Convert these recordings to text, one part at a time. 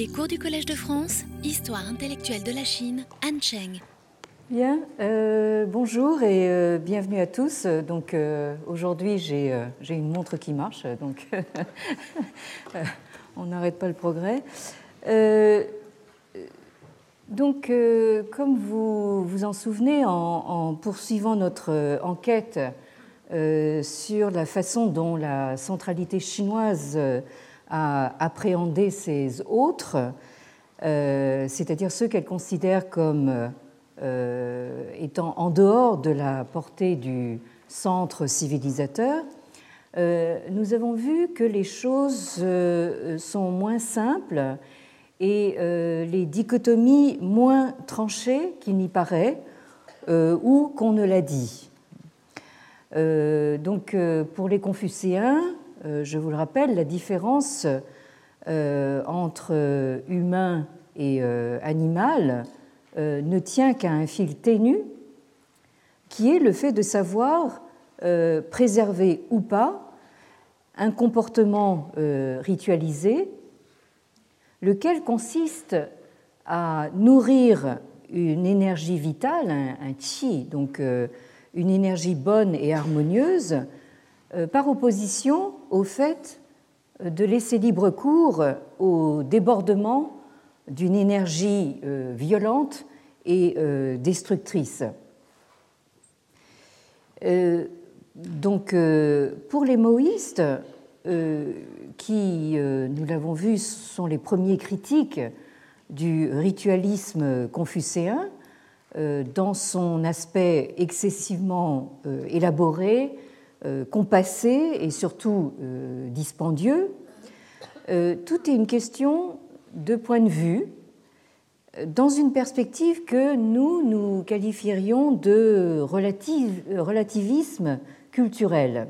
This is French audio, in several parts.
Les cours du Collège de France, Histoire intellectuelle de la Chine, Han Cheng. Bien, euh, bonjour et euh, bienvenue à tous. Donc euh, aujourd'hui j'ai une montre qui marche, donc on n'arrête pas le progrès. donc comme vous vous en souvenez, en, en poursuivant notre enquête sur la façon dont la centralité chinoise à appréhender ces autres, euh, c'est-à-dire ceux qu'elle considère comme euh, étant en dehors de la portée du centre civilisateur, euh, nous avons vu que les choses sont moins simples et les dichotomies moins tranchées qu'il n'y paraît ou qu'on ne l'a dit. donc pour les Confucéens, je vous le rappelle, la différence euh, entre humain et euh, animal ne tient qu'à un fil ténu, qui est le fait de savoir préserver ou pas un comportement ritualisé, lequel consiste à nourrir une énergie vitale, un, chi, donc une énergie bonne et harmonieuse, euh, par opposition au fait de laisser libre cours au débordement d'une énergie euh, violente et euh, destructrice. Donc, pour les maoïstes, qui, nous l'avons vu, sont les premiers critiques du ritualisme confucéen, dans son aspect excessivement élaboré, euh, compassé et surtout euh, dispendieux, euh, tout est une question de point de vue dans une perspective que nous, nous qualifierions de relativisme culturel.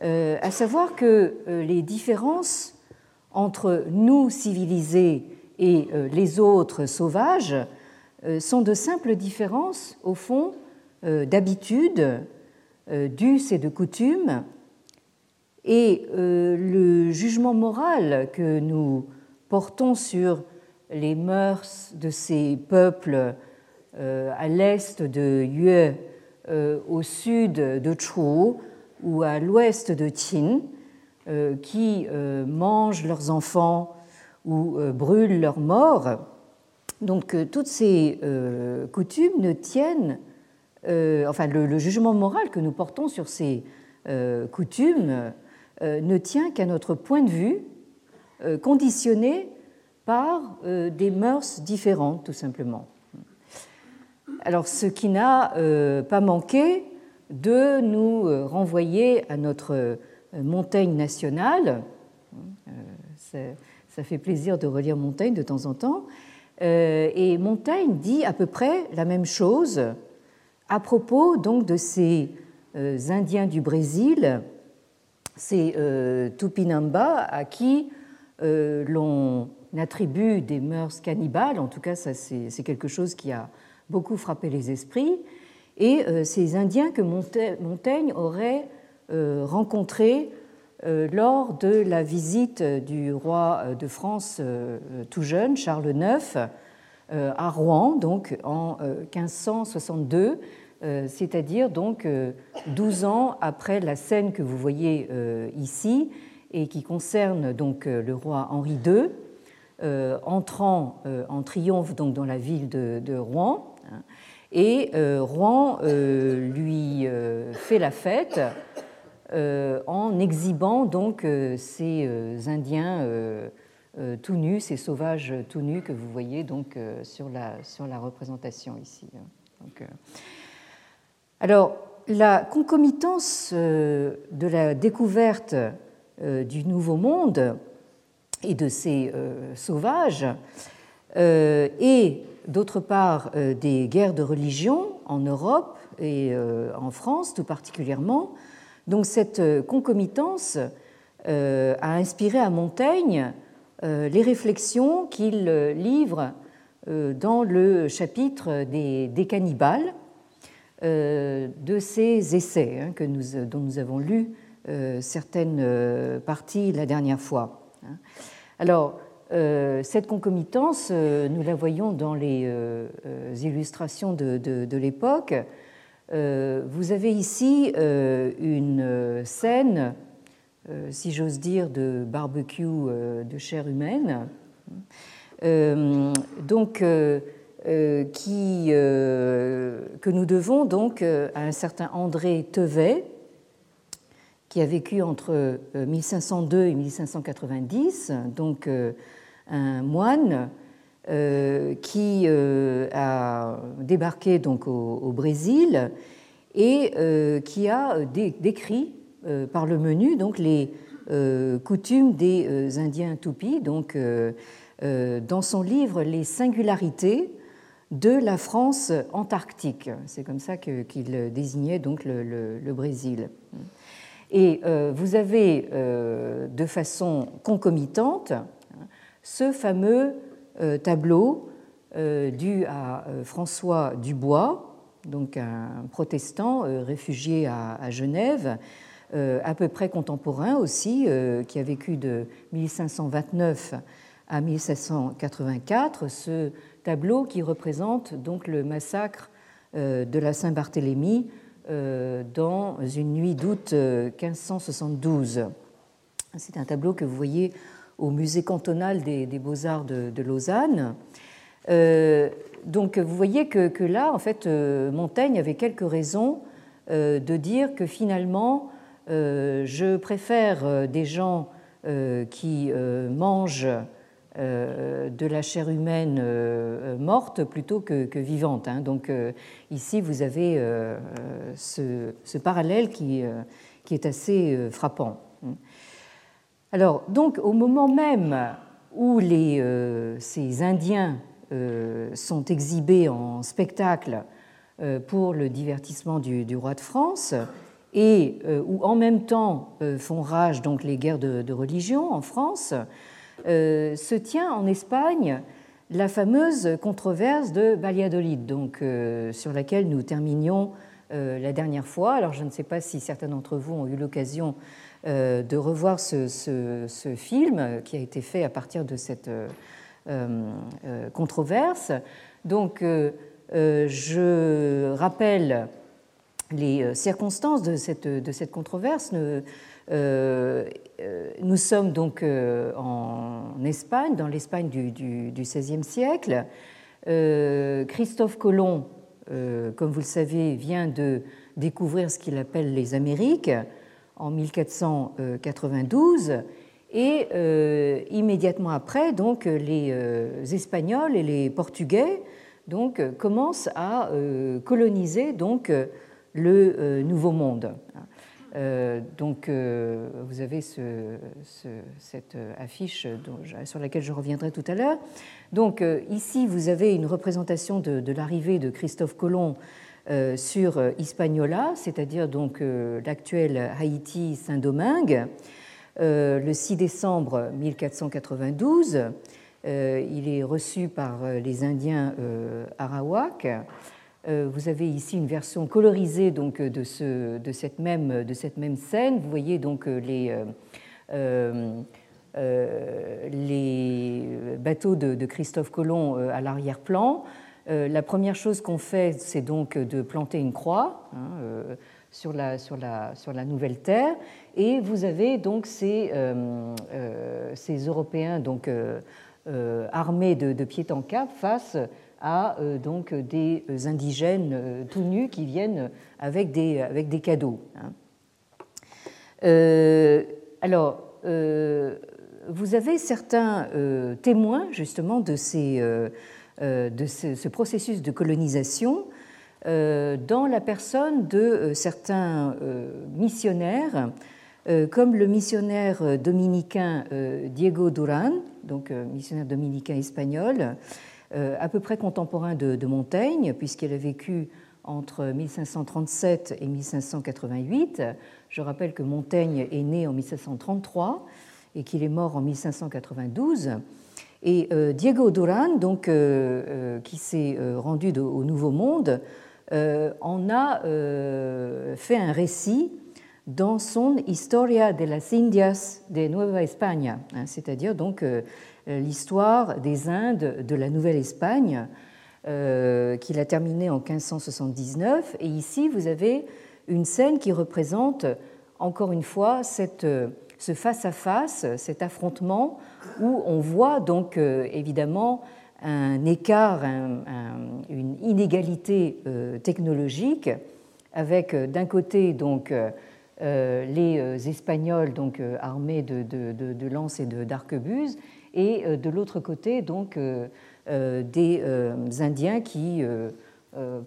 à savoir que les différences entre nous civilisés et les autres sauvages sont de simples différences, au fond, d'habitude, euh, d'us et de coutumes, et euh, le jugement moral que nous portons sur les mœurs de ces peuples euh, à l'est de Yue, au sud de Chu ou à l'ouest de Qin, qui mangent leurs enfants ou brûlent leurs morts. Donc toutes ces coutumes ne tiennent euh, enfin le, jugement moral que nous portons sur ces euh, coutumes euh, ne tient qu'à notre point de vue, conditionné par des mœurs différentes, tout simplement. Alors, ce qui n'a pas manqué de nous renvoyer à notre Montaigne nationale. Ça fait plaisir de relire Montaigne de temps en temps. Et Montaigne dit à peu près la même chose à propos donc de ces euh, Indiens du Brésil, ces euh, Tupinamba, à qui euh, l'on attribue des mœurs cannibales, en tout cas c'est quelque chose qui a beaucoup frappé les esprits, et ces Indiens que Montaigne aurait rencontrés lors de la visite du roi de France tout jeune, Charles IX, à Rouen, donc en 1562, euh, c'est-à-dire donc 12 euh, ans après la scène que vous voyez euh, ici et qui concerne donc le roi Henri II entrant en triomphe donc dans la ville de, Rouen hein, et Rouen lui fait la fête en exhibant donc ces Indiens tout nus, ces sauvages tout nus que vous voyez donc sur la, sur la représentation ici. Hein. Donc, alors, la concomitance euh, de la découverte euh, du Nouveau Monde et de ces euh, sauvages et d'autre part des guerres de religion en Europe et en France tout particulièrement. Donc cette concomitance a inspiré à Montaigne les réflexions qu'il livre dans le chapitre des cannibales euh, de ces essais hein, que nous, dont nous avons lu euh, certaines euh, parties la dernière fois. Hein. Alors, cette concomitance, nous la voyons dans les illustrations de, l'époque. vous avez ici une scène, si j'ose dire, de barbecue de chair humaine. donc, qui, que nous devons donc à un certain André Tevet, qui a vécu entre 1502 euh, et 1590, donc euh, un moine euh, qui a débarqué donc au, Brésil et qui a décrit par le menu donc les coutumes des Indiens Tupis, donc dans son livre Les singularités de la France antarctique. C'est comme ça qu'il désignait donc le Brésil. Et euh, vous avez euh, de façon concomitante ce fameux euh, tableau dû à François Dubois, donc un protestant réfugié à Genève, à peu près contemporain aussi, qui a vécu de 1529 à 1784, ce tableau qui représente donc le massacre de la Saint-Barthélemy euh, dans une nuit d'août 1572. Euh, C'est un tableau que vous voyez au musée cantonal des, beaux-arts de, Lausanne. Euh, donc vous voyez que, là, en fait, Montaigne avait quelques raisons de dire que finalement, je préfère des gens qui mangent euh, de la chair humaine euh, morte plutôt que, vivante. Hein. Donc euh, ici, vous avez ce, parallèle qui, est assez frappant. Alors, donc, au moment même où ces Indiens sont exhibés en spectacle pour le divertissement du, roi de France, et où en même temps font rage donc les guerres de, religion en France, euh, se tient en Espagne la fameuse controverse de Valladolid, donc, euh, sur laquelle nous terminions euh, la dernière fois. Alors je ne sais pas si certains d'entre vous ont eu l'occasion de revoir ce, film qui a été fait à partir de cette controverse. Donc je rappelle les circonstances de cette, de cette controverse. Euh, euh, nous sommes donc euh, en Espagne, dans l'Espagne du, XVIe siècle. Christophe Colomb, comme vous le savez, vient de découvrir ce qu'il appelle les Amériques en 1492 et immédiatement après, donc les Espagnols et les Portugais donc commencent à coloniser donc le Nouveau Monde. Euh, donc, euh, vous avez cette affiche sur laquelle je reviendrai tout à l'heure. Donc, euh, ici, vous avez une représentation de, l'arrivée de Christophe Colomb sur Hispaniola, c'est-à-dire donc l'actuel Haïti Saint-Domingue, le 6 décembre 1492. il est reçu par les Indiens Arawak. Euh, vous avez ici une version colorisée donc, de, ce, de, cette même, de cette même scène. Vous voyez donc euh, les, euh, les bateaux de, Christophe Colomb à l'arrière-plan. la première chose qu'on fait, c'est donc de planter une croix hein, sur, la, sur, la, sur la nouvelle terre. Et vous avez donc ces, ces Européens donc, armés de, de pied en cap face à euh, donc des indigènes euh, tout nus qui viennent avec des, avec des cadeaux. Hein. Euh, alors, vous avez certains témoins justement de, ces, de ce, processus de colonisation dans la personne de certains missionnaires, comme le missionnaire dominicain Diego Duran, donc missionnaire dominicain espagnol, euh, à peu près contemporain de, Montaigne, puisqu'il a vécu entre 1537 et 1588. Je rappelle que Montaigne est né en 1533 et qu'il est mort en 1592. Et euh, Diego Duran, donc, euh, qui s'est rendu au Nouveau Monde, en a fait un récit dans son Historia de las Indias de Nueva España, hein, c'est-à-dire donc l'histoire des Indes de la Nouvelle-Espagne, qu'il a terminé en 1579. Et ici, vous avez une scène qui représente encore une fois cette, ce face-à-face, cet affrontement où on voit donc évidemment un écart, une inégalité euh, technologique, avec euh, d'un côté donc euh, les Espagnols donc armés de, de, lances et d'arquebuses, et de l'autre côté donc des Indiens qui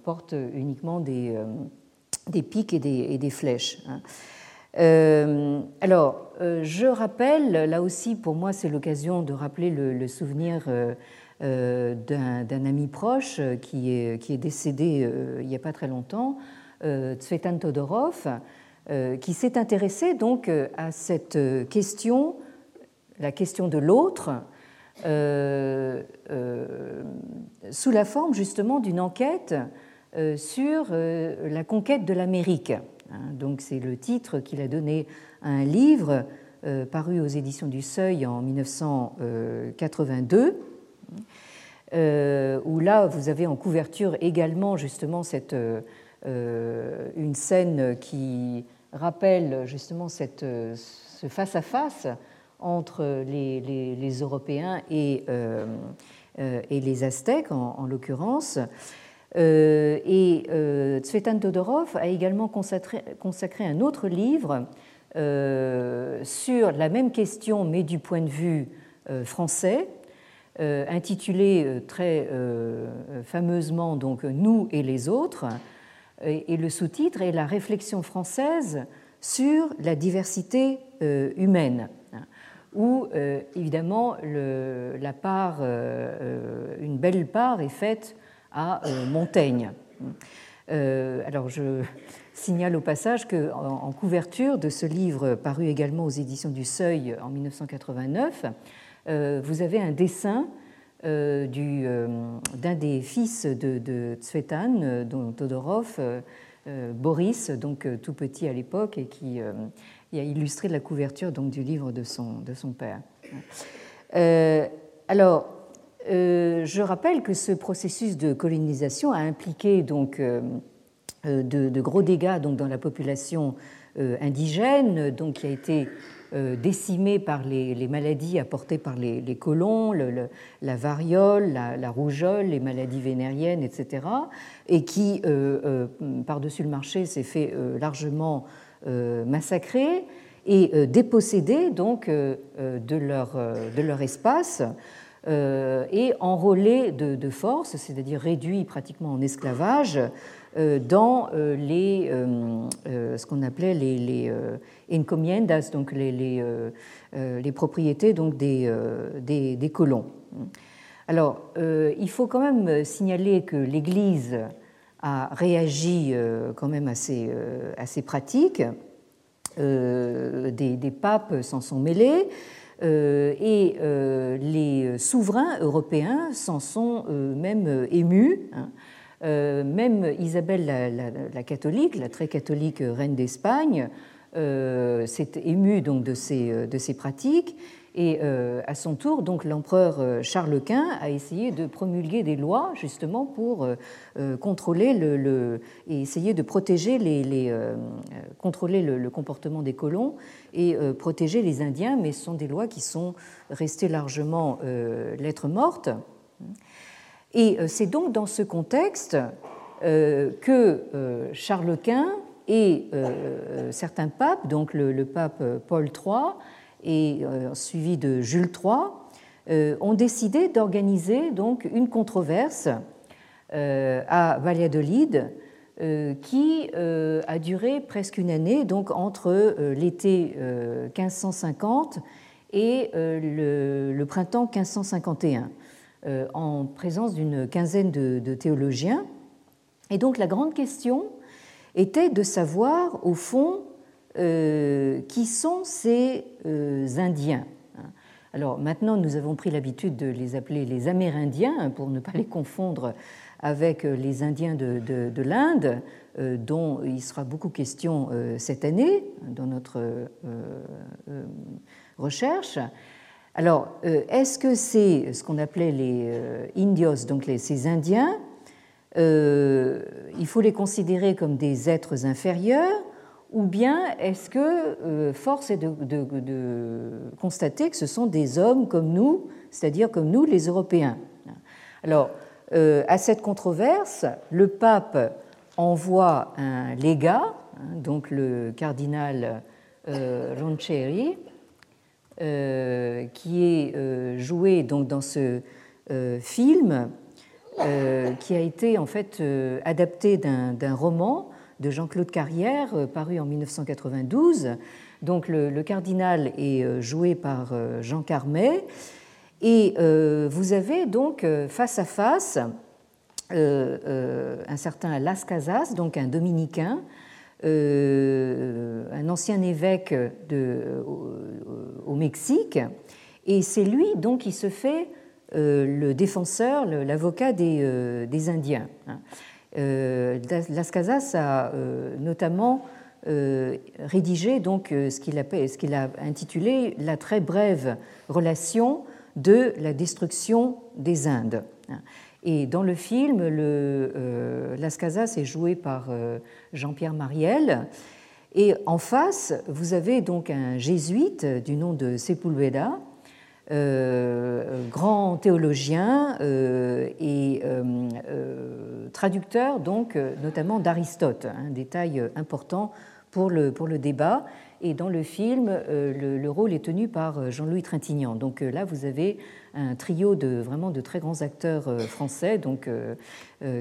portent uniquement des, pics et des, flèches. Hein. alors, je rappelle, là aussi pour moi c'est l'occasion de rappeler le, souvenir euh, d'un ami proche euh, qui est, qui est décédé euh, il n'y a pas très longtemps, Tsvetan Todorov, qui s'est intéressé donc à cette question, la question de l'autre, sous la forme justement d'une enquête sur la conquête de l'Amérique. Hein, donc c'est le titre qu'il a donné à un livre paru aux éditions du Seuil en 1982 euh, où là, vous avez en couverture également justement cette, euh, une scène qui rappelle justement cette, ce face-à-face entre les, Européens et, euh, et, les Aztèques, en, l'occurrence. et Tsvetan Todorov a également consacré, un autre livre sur la même question, mais du point de vue français, euh, intitulé euh, très euh, fameusement donc Nous et les autres, et le sous-titre est La réflexion française sur la diversité humaine, où évidemment le, la part, une belle part est faite à Montaigne. Alors je signale au passage qu'en couverture de ce livre paru également aux éditions du Seuil en 1989, euh, vous avez un dessin euh, euh, d'un des fils de, de Tsvetan, dont Todorov, Boris, donc tout petit à l'époque, et qui a illustré la couverture du livre de son, de son père. alors, je rappelle que ce processus de colonisation a impliqué donc, de, gros dégâts donc, dans la population indigène, donc, qui a été euh, décimés par les, maladies apportées par les, colons, la variole, la, rougeole, les maladies vénériennes, etc., et qui, euh, euh, par-dessus le marché, s'est fait largement massacrer et déposséder donc de, leur, de leur espace et enrôlés de, force, c'est-à-dire réduits pratiquement en esclavage euh, dans euh, les, euh, ce qu'on appelait les, les encomiendas, donc les, les, les, propriétés donc des, des, des colons. Alors, il faut quand même signaler que l'Église a réagi quand même assez, assez pratique. Des, des, papes s'en sont mêlés et les souverains européens s'en sont même émus. Hein. Euh, même Isabelle la, catholique, la très catholique reine d'Espagne, euh, s'est émue donc ces, euh, de ces pratiques et à son tour, donc l'empereur Charles Quint a essayé de promulguer des lois justement pour contrôler le, et essayer de protéger contrôler le, comportement des colons et protéger les Indiens, mais ce sont des lois qui sont restées largement lettres mortes. Et euh, c'est donc dans ce contexte euh, que euh, Charles Quint et certains papes, donc le, pape Paul III et suivi de Jules III, ont décidé d'organiser donc une controverse à Valladolid qui a duré presque une année, donc entre l'été 1550 et le, printemps 1551. Euh, en présence d'une quinzaine de, théologiens. Et donc la grande question était de savoir, au fond, euh, qui sont ces euh, Indiens. Alors maintenant, nous avons pris l'habitude de les appeler les Amérindiens hein, pour ne pas les confondre avec les Indiens de, l'Inde, dont il sera beaucoup question cette année dans notre recherche. Alors, est-ce que c'est ce qu'on appelait les indios, donc ces Indiens? Il faut les considérer comme des êtres inférieurs ou bien est-ce que euh, force est de, constater que ce sont des hommes comme nous, c'est-à-dire comme nous les Européens? Alors, euh, à cette controverse, le pape envoie un légat, hein, donc le cardinal euh, Roncheri, qui est joué donc dans ce film, qui a été en fait adapté d'un roman de Jean-Claude Carrière, euh, paru en 1992. Donc le, cardinal est euh, joué par euh, Jean Carmet. Et vous avez donc face à face un certain Las Casas, donc un dominicain, un ancien évêque au, Mexique, et c'est lui donc qui se fait le défenseur, l'avocat des, des, Indiens. Euh, Las Casas a euh, notamment euh, rédigé donc ce qu'il a, intitulé la très brève relation de la destruction des Indes. Et dans le film, Las Casas est joué par Jean-Pierre Mariel. Et en face, vous avez donc un jésuite du nom de Sepulveda, euh, grand théologien euh, et euh, traducteur donc notamment d'Aristote, un détail important pour le, pour le débat. Et dans le film, le, rôle est tenu par Jean-Louis Trintignant. Donc là, vous avez un trio de vraiment de très grands acteurs français donc,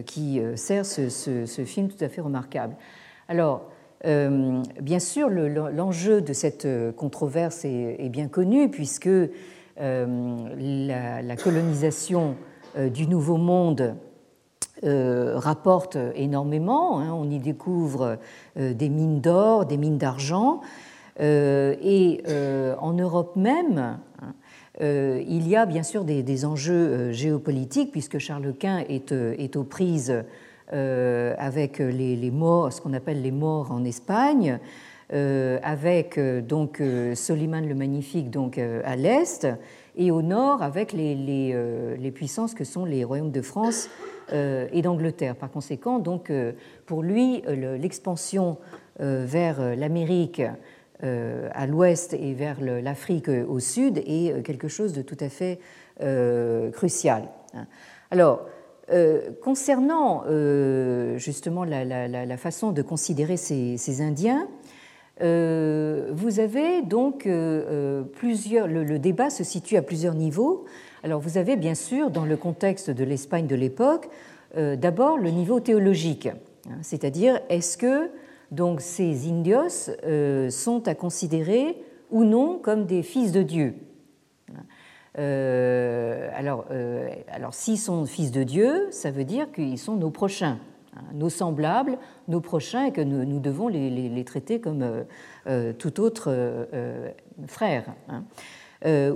qui sert ce, ce, film tout à fait remarquable. Alors, bien sûr, l'enjeu de cette controverse est, est bien connu puisque euh, la, colonisation euh, du Nouveau Monde euh, rapporte énormément. Hein. on y découvre des mines d'or, des mines d'argent. et en Europe même, hein, il y a bien sûr des, enjeux géopolitiques, puisque Charles Quint est, aux prises avec les, morts, ce qu'on appelle les morts en Espagne, avec euh, donc euh, Soliman le Magnifique donc à l'est et au nord avec les, les, puissances que sont les royaumes de France et d'Angleterre. Par conséquent, donc pour lui, l'expansion vers l'Amérique à l'ouest et vers l'Afrique au sud est quelque chose de tout à fait crucial. Alors, concernant justement la, façon de considérer ces Indiens, euh, vous avez donc euh, euh, plusieurs. Le, débat se situe à plusieurs niveaux. Alors, vous avez bien sûr, dans le contexte de l'Espagne de l'époque, d'abord le niveau théologique, hein, c'est-à-dire est-ce que donc ces indios sont à considérer ou non comme des fils de Dieu? Alors, alors s'ils sont fils de Dieu, ça veut dire qu'ils sont nos prochains. Hein, nos semblables, nos prochains, et que nous, devons les, traiter comme euh, euh, tout autre euh, frère. Hein.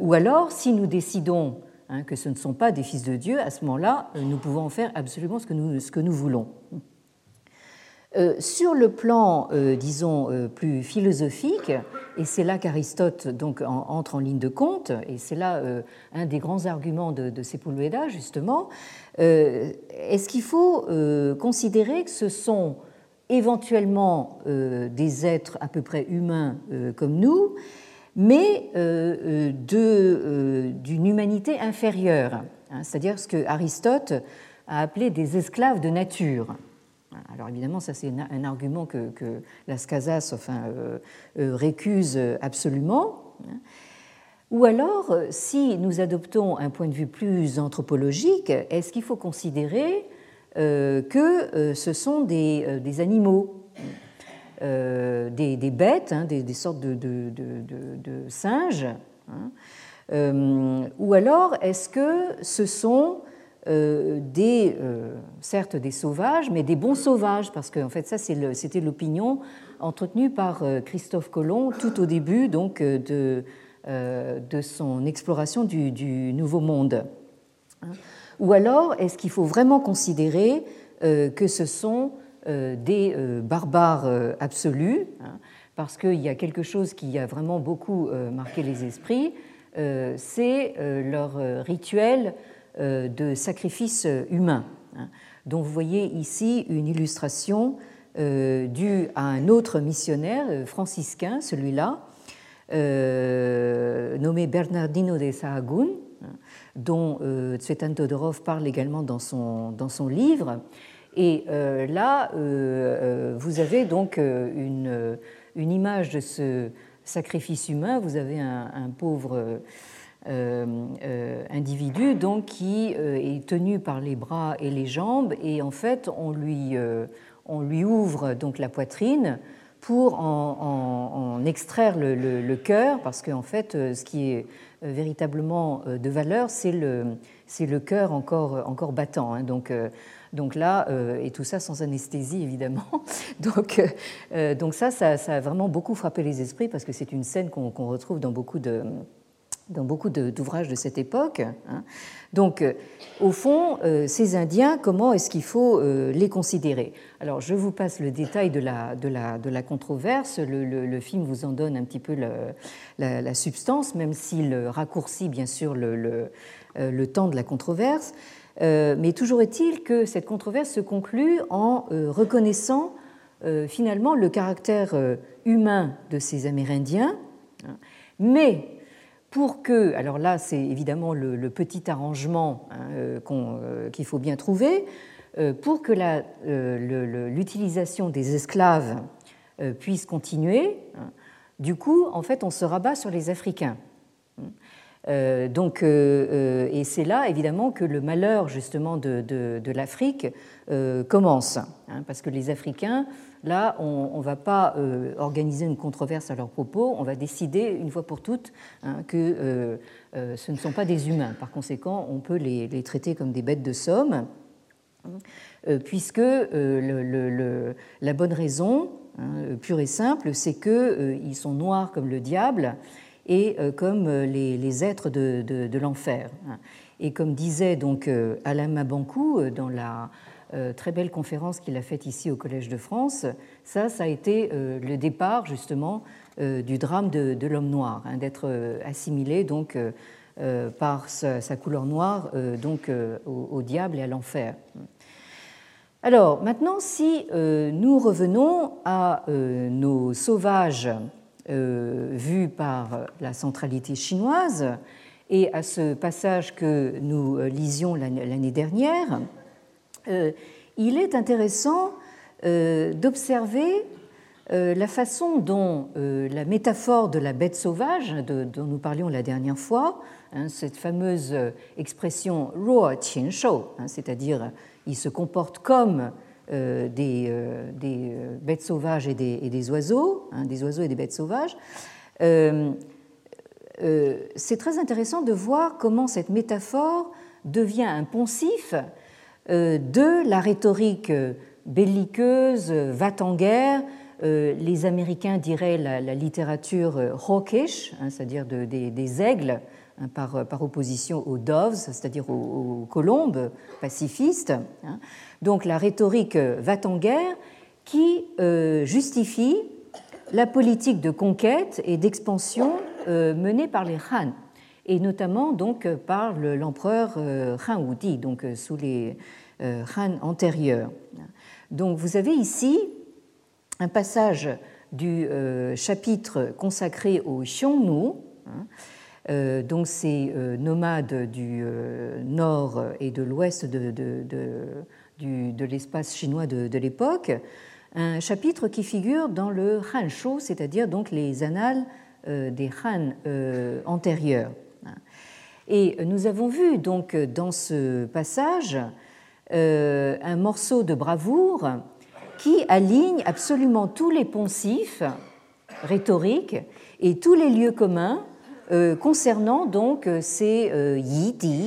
ou alors, si nous décidons hein, que ce ne sont pas des fils de Dieu, à ce moment-là, nous pouvons faire absolument ce que nous, ce que nous voulons. Sur le plan, disons, plus philosophique, et c'est là qu'Aristote donc entre en ligne de compte, et c'est là un des grands arguments de, de Sepulveda justement, est-ce qu'il faut considérer que ce sont éventuellement des êtres à peu près humains comme nous, mais d'une humanité inférieure, hein, c'est-à-dire ce que Aristote a appelé des esclaves de nature. Alors évidemment, ça c'est un argument que, Las Casas enfin, euh, euh, récuse absolument. Ou alors, si nous adoptons un point de vue plus anthropologique, est-ce qu'il faut considérer euh, que ce sont des, animaux, des, bêtes, hein, des, sortes de, singes hein. Ou alors, est-ce que ce sont euh, des, euh, certes des sauvages, mais des bons sauvages, parce qu'en fait ça c'était l'opinion entretenue par euh, Christophe Colomb tout au début donc de, son exploration du, du Nouveau Monde Ou alors, est-ce qu'il faut vraiment considérer que ce sont des barbares absolus hein, Parce qu'il y a quelque chose qui a vraiment beaucoup marqué les esprits, c'est leur rituel de sacrifice humain, hein, dont vous voyez ici une illustration euh, dû à un autre missionnaire euh, franciscain, celui-là, euh, nommé Bernardino de Sahagún, dont Tsvetan Todorov parle également dans son, dans son livre. Et là, vous avez donc une, une, image de ce sacrifice humain. Vous avez un, pauvre individu donc, qui est tenu par les bras et les jambes, et en fait, on lui, on lui ouvre donc la poitrine pour en, extraire le, cœur, parce qu'en fait, euh, ce qui est euh, véritablement euh, de valeur, c'est le, c'est le cœur encore, encore battant. Hein. Donc, donc là, et tout ça sans anesthésie, évidemment. Donc, donc ça, ça, a vraiment beaucoup frappé les esprits, parce que c'est une scène qu'on retrouve dans beaucoup de dans beaucoup d'ouvrages de cette époque. Hein. Donc, euh, au fond, euh, ces Indiens, comment est-ce qu'il faut euh, les considérer? Alors, je vous passe le détail de la, de la, de la controverse. Le, film vous en donne un petit peu la, substance, même s'il raccourcit bien sûr le, le, temps de la controverse. mais toujours est-il que cette controverse se conclut en reconnaissant finalement le caractère humain de ces Amérindiens, hein. mais pour que, alors là c'est évidemment le, petit arrangement hein, euh, euh, qu'il faut bien trouver, euh, pour que l'utilisation des esclaves puisse continuer, hein, du coup en fait on se rabat sur les Africains. donc, et c'est là évidemment que le malheur justement de, l'Afrique commence, hein, parce que les Africains Là, on ne va pas euh, organiser une controverse à leur propos, on va décider une fois pour toutes hein, que euh, euh, ce ne sont pas des humains. Par conséquent, on peut les, traiter comme des bêtes de somme, puisque la bonne raison, hein, pure et simple, c'est qu'ils sont noirs comme le diable et comme les, êtres de, l'enfer. Hein. Et comme disait donc Alain Mabankou dans la très belle conférence qu'il a faite ici au Collège de France. Ça, ça a été euh, le départ justement euh, du drame de, l'homme noir, hein, d'être assimilé donc par sa, couleur noire donc au, diable et à l'enfer. Alors maintenant, si nous revenons à nos sauvages vus par la centralité chinoise et à ce passage que nous lisions l'année dernière, euh, il est intéressant euh, d'observer euh, la façon dont la métaphore de la bête sauvage, dont nous parlions la dernière fois, hein, cette fameuse expression ruo qin shou, hein, c'est-à-dire il se comporte comme des, bêtes sauvages et des, oiseaux, hein, des oiseaux et des bêtes sauvages, c'est très intéressant de voir comment cette métaphore devient un poncif euh, de la rhétorique belliqueuse, va en guerre. Euh, les Américains diraient la, littérature hawkish, hein, c'est-à-dire des, aigles, hein, par, opposition aux doves, c'est-à-dire aux, colombes pacifistes. Hein. Donc la rhétorique va en guerre qui euh, justifie la politique de conquête et d'expansion menée par les Han et notamment donc par l'empereur euh, Han Wudi, donc euh, sous les euh, Han antérieurs. Donc vous avez ici un passage du chapitre consacré aux Xiongnu, hein, donc ces nomades du nord et de l'ouest de, de, l'espace chinois de, l'époque, un chapitre qui figure dans le Han Shu, c'est-à-dire donc les annales des Han antérieurs. Et nous avons vu donc dans ce passage euh, un morceau de bravoure qui aligne absolument tous les poncifs rhétoriques et tous les lieux communs euh, concernant donc ces euh,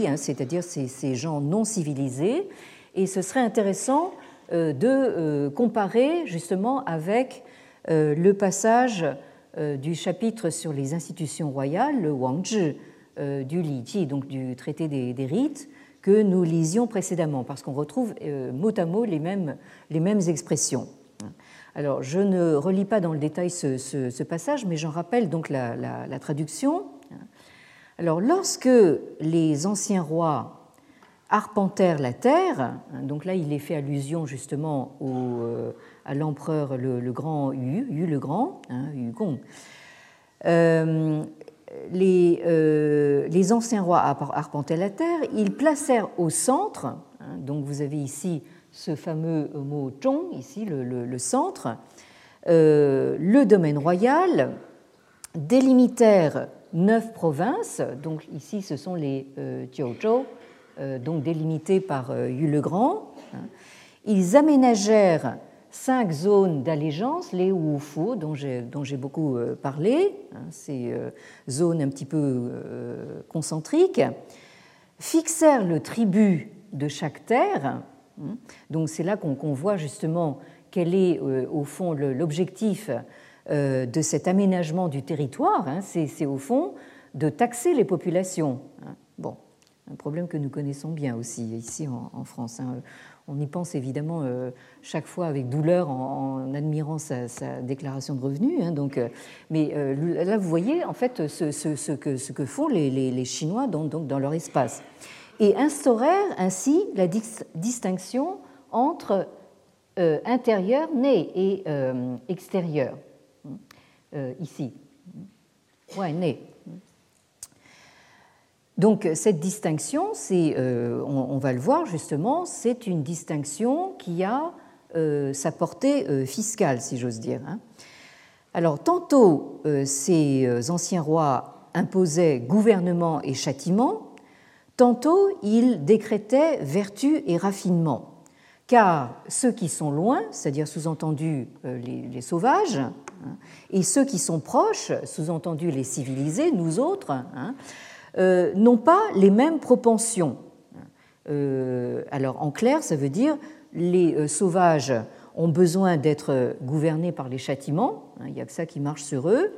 hein, c'est-à-dire ces, gens non civilisés. Et ce serait intéressant de comparer justement avec le passage du chapitre sur les institutions royales, le Wangzhi du Li donc du traité des, rites, que nous lisions précédemment, parce qu'on retrouve mot à mot les mêmes, les mêmes expressions. Alors, je ne relis pas dans le détail ce, passage, mais j'en rappelle donc la, traduction. Alors, lorsque les anciens rois arpentèrent la terre. Donc là, il est fait allusion justement euh, à l'empereur le, grand Yu, Yu le Grand, hein, Yu Gong. Euh, les, euh, les, anciens rois arpentaient la terre, ils placèrent au centre, hein, donc vous avez ici ce fameux mot Zhong, ici le, centre, le domaine royal, délimitèrent neuf provinces, donc ici ce sont les euh, donc délimités par euh, Yu le Grand. Hein. Ils aménagèrent cinq zones d'allégeance, les Wufu, dont j'ai beaucoup euh, parlé, hein, ces zones un petit peu concentriques, fixèrent le tribut de chaque terre. Hein. Donc c'est là qu'on voit justement quel est au fond l'objectif de cet aménagement du territoire. C'est au fond de taxer les populations. Bon, un problème que nous connaissons bien aussi ici en, France. Hein. On y pense évidemment euh, chaque fois avec douleur en, admirant sa, déclaration de revenus. Hein. euh, mais euh, là, vous voyez en fait ce, que, font les, Chinois donc, dans leur espace. Et instaurèrent ainsi la distinction entre intérieur, né et extérieur. ici. Ouais, né. Donc cette distinction, euh, on, va le voir justement, c'est une distinction qui a euh, sa portée euh, fiscale, si j'ose dire. Hein. Alors tantôt ces anciens rois imposaient gouvernement et châtiment, tantôt ils décrétaient vertu et raffinement. Car ceux qui sont loin, c'est-à-dire sous-entendu les, sauvages, hein, et ceux qui sont proches, sous-entendu les civilisés, nous autres, hein, euh, n'ont pas les mêmes propensions. Euh, alors en clair, ça veut dire les euh, sauvages ont besoin d'être gouvernés par les châtiments, hein, il n'y a que ça qui marche sur eux,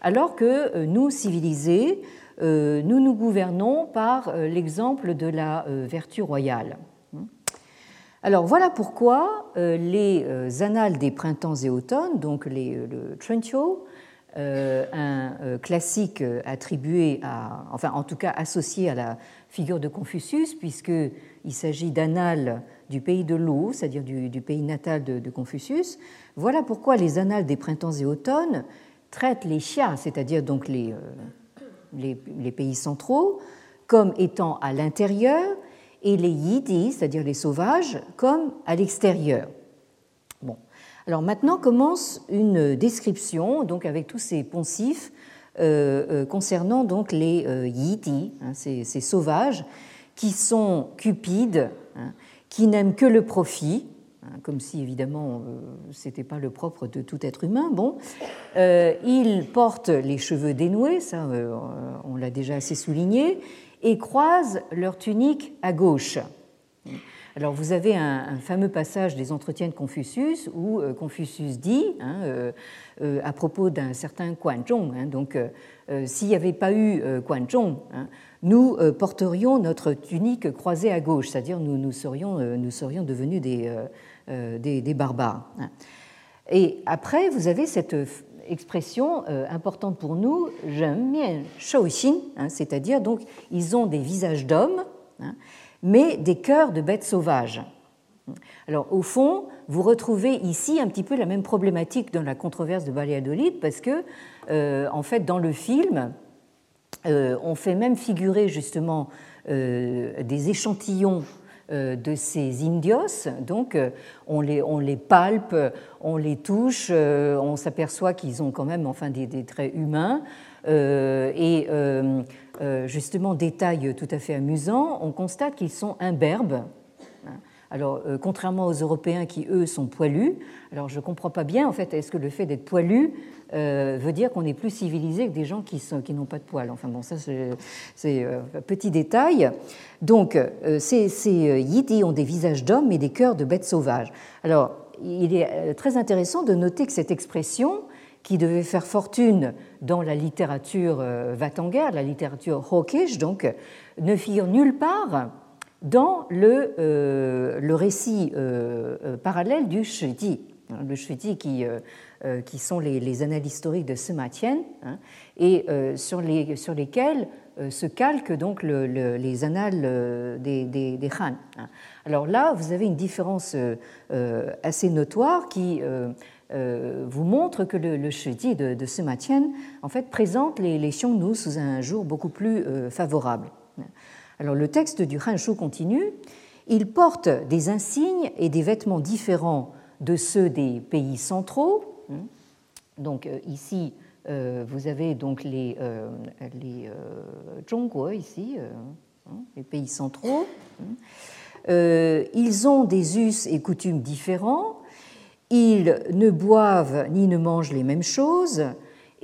alors que nous, civilisés, nous nous gouvernons par l'exemple de la vertu royale. Alors voilà pourquoi les annales des printemps et automnes, donc les, le Trentio, un euh, classique euh, attribué à, enfin en tout cas associé à la figure de Confucius, puisqu'il s'agit d'annales du pays de l'eau, c'est-à-dire du, pays natal de, Confucius. Voilà pourquoi les annales des printemps et automnes traitent les Xia, c'est-à-dire donc les, les, les, pays centraux, comme étant à l'intérieur, et les Yidi, c'est-à-dire les sauvages, comme à l'extérieur. Alors maintenant commence une description, donc avec tous ces poncifs, euh, euh, concernant donc les euh, hein, ces, sauvages, qui sont cupides, hein, qui n'aiment que le profit, hein, comme si évidemment ce n'était pas le propre de tout être humain. Bon, ils portent les cheveux dénoués, ça on l'a déjà assez souligné, et croisent leur tunique à gauche. Alors vous avez un, fameux passage des entretiens de Confucius où euh, Confucius dit, hein, euh, euh, à propos d'un certain Quan Zhong, hein, donc s'il n'y avait pas eu Quan Zhong, hein, nous porterions notre tunique croisée à gauche, c'est-à-dire nous, serions, devenus des, barbares. Et après, vous avez cette expression importante pour nous, c'est-à-dire donc ils ont des visages d'hommes mais des cœurs de bêtes sauvages. Alors, au fond, vous retrouvez ici un petit peu la même problématique dans la controverse de Valladolid, parce que, euh, en fait, dans le film, euh, on fait même figurer justement euh, des échantillons de ces indios. Donc, on les, palpe, on les touche, on s'aperçoit qu'ils ont quand même enfin, des, traits humains. et justement détail tout à fait amusant, on constate qu'ils sont imberbes. Alors, euh, contrairement aux Européens qui, eux, sont poilus, alors je ne comprends pas bien, en fait, est-ce que le fait d'être poilu euh, veut dire qu'on est plus civilisé que des gens qui, qui n'ont pas de poils? Enfin bon, ça, c'est un petit détail. Donc, ces, ces ont des visages d'hommes et des cœurs de bêtes sauvages. Alors, il est très intéressant de noter que cette expression qui devaient faire fortune dans la littérature euh, Vatanguer, la littérature Hokish, donc, ne figurent nulle part dans le, euh, le récit parallèle du. Hein, le Shiji qui, qui sont les, les, annales historiques de Sima Tian, hein, et sur, les, sur lesquels se calquent donc le, les annales des, des, des. Hein. Alors là, vous avez une différence assez notoire qui euh, vous montre que le, le de, de Sima en fait, présente les, les Xiongnu sous un jour beaucoup plus euh, favorable. Alors le texte du Hanshu continue. Il porte des insignes et des vêtements différents de ceux des pays centraux. Donc euh, ici, vous avez donc les, les Zhongguo ici, hein, les pays centraux. Ils ont des us et coutumes différents ils ne boivent ni ne mangent les mêmes choses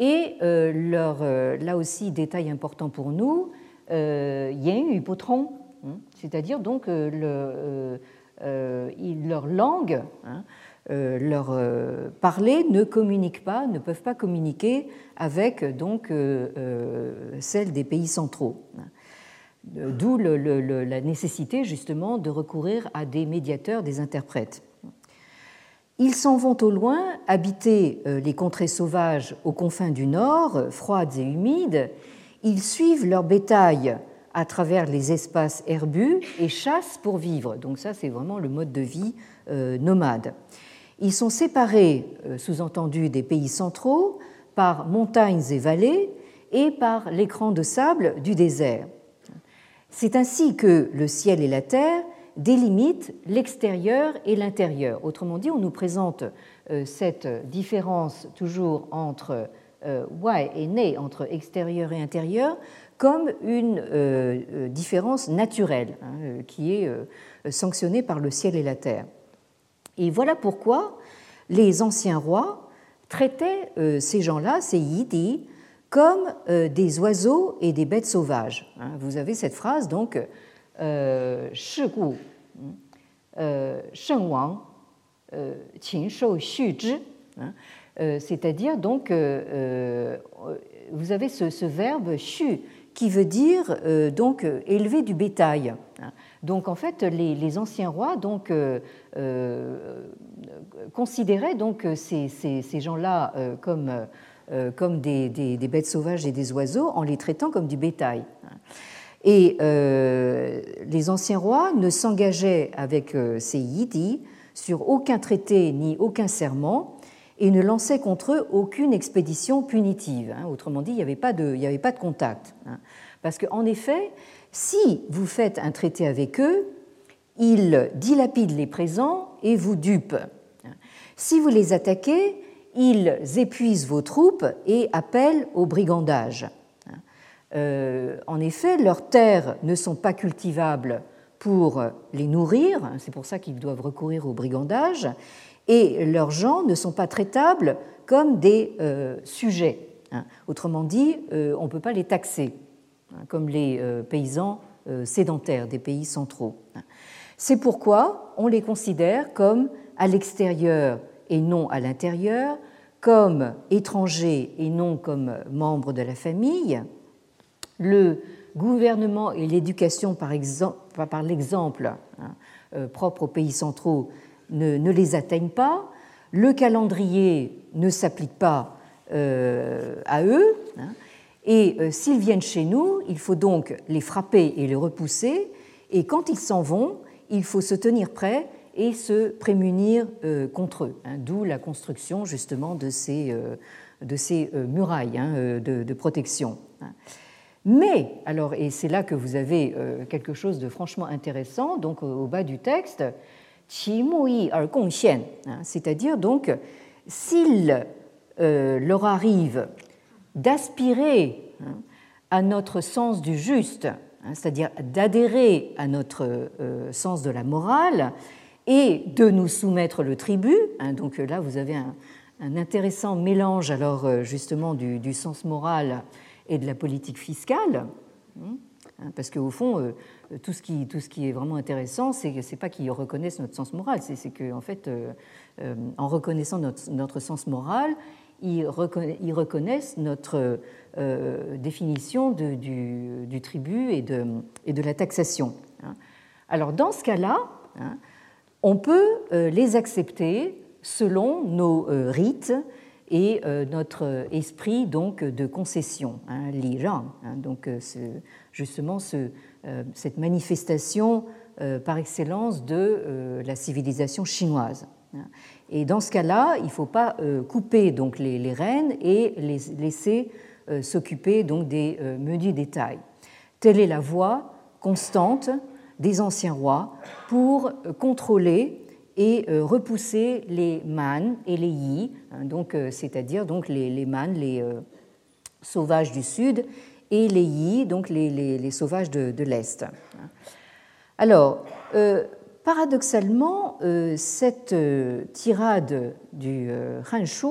et euh, leur, euh, là aussi, détail important pour nous, euh, yin hypotron, hein, c'est-à-dire donc le, leur langue, hein, leur parler ne communique pas, ne peuvent pas communiquer avec donc celle des pays centraux. D'où la nécessité justement de recourir à des médiateurs, des interprètes. Ils s'en vont au loin, habiter euh, les contrées sauvages aux confins du nord, froides et humides. Ils suivent leur bétail à travers les espaces herbus et chassent pour vivre. Donc ça, c'est vraiment le mode de vie euh, nomade. Ils sont séparés, euh, sous-entendu, des pays centraux par montagnes et vallées et par l'écran de sable du désert. C'est ainsi que le ciel et la terre délimite l'extérieur et l'intérieur. Autrement dit, on nous présente euh, cette différence toujours entre euh, y et ne, entre extérieur et intérieur, comme une euh, différence naturelle hein, qui est sanctionnée par le ciel et la terre. Et voilà pourquoi les anciens rois traitaient ces gens-là, ces yidis, comme des oiseaux et des bêtes sauvages. Hein. Vous avez cette phrase donc euh, euh, euh, hein. c'est-à-dire donc vous avez ce, verbe shu qui veut dire donc élever du bétail. Donc en fait les, anciens rois donc considéraient donc ces, gens-là comme comme des, bêtes sauvages et des oiseaux en les traitant comme du bétail. Et euh, les anciens rois ne s'engageaient avec euh, ces yidis sur aucun traité ni aucun serment et ne lançaient contre eux aucune expédition punitive. Hein. Autrement dit, il n'y avait, pas de, avait pas de contact. Hein. Parce qu'en effet, si vous faites un traité avec eux, ils dilapident les présents et vous dupent. Hein. Si vous les attaquez, ils épuisent vos troupes et appellent au brigandage. Euh, en effet, leurs terres ne sont pas cultivables pour les nourrir, hein, c'est pour ça qu'ils doivent recourir au brigandage, et leurs gens ne sont pas traitables comme des euh, sujets. Hein. Autrement dit, euh, on ne peut pas les taxer, hein, comme les paysans sédentaires des pays centraux. C'est pourquoi on les considère comme à l'extérieur et non à l'intérieur, comme étrangers et non comme membres de la famille, le gouvernement et l'éducation par, l'exemple hein, euh, propre aux pays centraux ne, les atteignent pas, le calendrier ne s'applique pas euh, à eux, hein, et euh, s'ils viennent chez nous, il faut donc les frapper et les repousser, et quand ils s'en vont, il faut se tenir prêt et se prémunir contre eux, hein, d'où la construction justement de ces, murailles de, protection. Mais, alors, et c'est là que vous avez euh, quelque chose de franchement intéressant, donc au bas du texte, qi er hein, c'est-à-dire donc s'il euh, leur arrive d'aspirer hein, à notre sens du juste, hein, c'est-à-dire d'adhérer à notre euh, sens de la morale et de nous soumettre le tribut, donc là vous avez un, intéressant mélange alors justement du sens moral et de la politique fiscale. Hein, parce qu'au fond, euh, tout ce, qui, tout ce qui est vraiment intéressant, c'est c'est pas qu'ils reconnaissent notre sens moral, c'est qu'en en fait, euh, euh, en reconnaissant notre, notre, sens moral, ils reconnaissent notre définition du, tribut et de, et de, la taxation. Hein. Alors dans ce cas-là, hein, on peut les accepter selon nos rites et notre esprit donc de concession, hein, l'Iran. Hein, donc justement cette manifestation par excellence de la civilisation chinoise. Et dans ce cas-là, il ne faut pas euh, couper donc les, les reines et les laisser euh, s'occuper donc des euh, menus détails. Telle est la voie constante des anciens rois pour contrôler et repousser les man et les yi, hein, donc c'est-à-dire donc les, les man, les sauvages du sud, et les yi, donc les, les sauvages de, l'est. Alors, paradoxalement, euh, cette euh, tirade du euh, Hanshu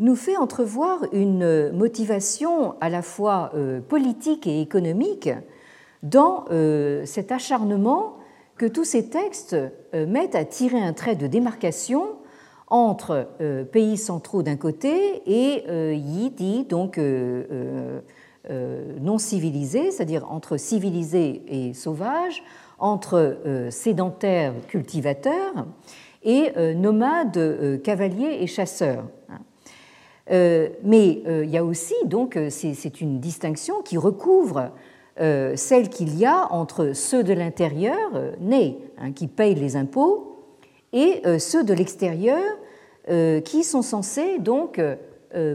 nous fait entrevoir une motivation à la fois politique et économique dans cet acharnement que tous ces textes mettent à tirer un trait de démarcation entre pays centraux d'un côté et Yidi, donc non civilisés, c'est-à-dire entre civilisés et sauvages, entre euh, sédentaires cultivateurs et euh, nomades euh, cavaliers et chasseurs. Mais il y a aussi, donc, c'est une distinction qui recouvre celle qu'il y a entre ceux de l'intérieur, nés, hein, qui payent les impôts, et ceux de l'extérieur, qui sont censés donc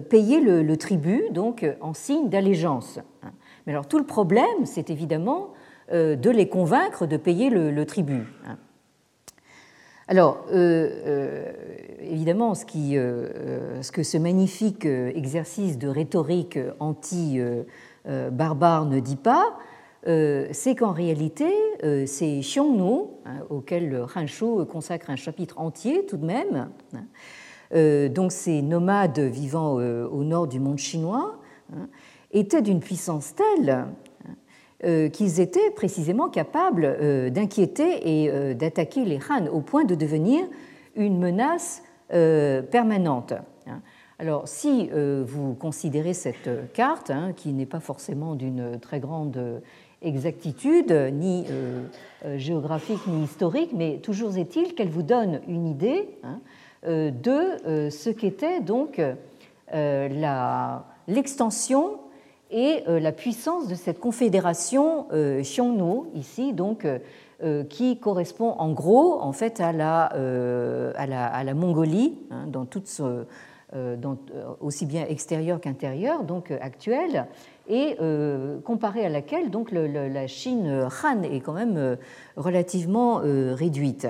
payer le, tribut, donc en signe d'allégeance. Mais alors tout le problème, c'est évidemment euh, de les convaincre de payer le, tribut. Hein. Alors, euh, euh, évidemment, ce, qui, ce, que ce magnifique exercice de rhétorique anti-barbare ne dit pas, c'est qu'en réalité, ces Xiongnu, hein, auxquels Hanshu consacre un chapitre entier tout de même, hein, donc ces nomades vivant au nord du monde chinois, étaient d'une puissance telle euh, qu'ils étaient précisément capables euh, d'inquiéter et euh, d'attaquer les Han au point de devenir une menace permanente. Alors, si vous considérez cette carte, hein, qui n'est pas forcément d'une très grande exactitude, ni géographique, ni historique, mais toujours est-il qu'elle vous donne une idée hein, de ce qu'était donc l'extension et euh, la puissance de cette confédération euh, ici, donc euh, qui correspond en gros en fait à la, Mongolie hein, dans toute dans, aussi bien extérieure qu'intérieure, donc actuelle, et comparée à laquelle donc la Chine Han est quand même relativement réduite.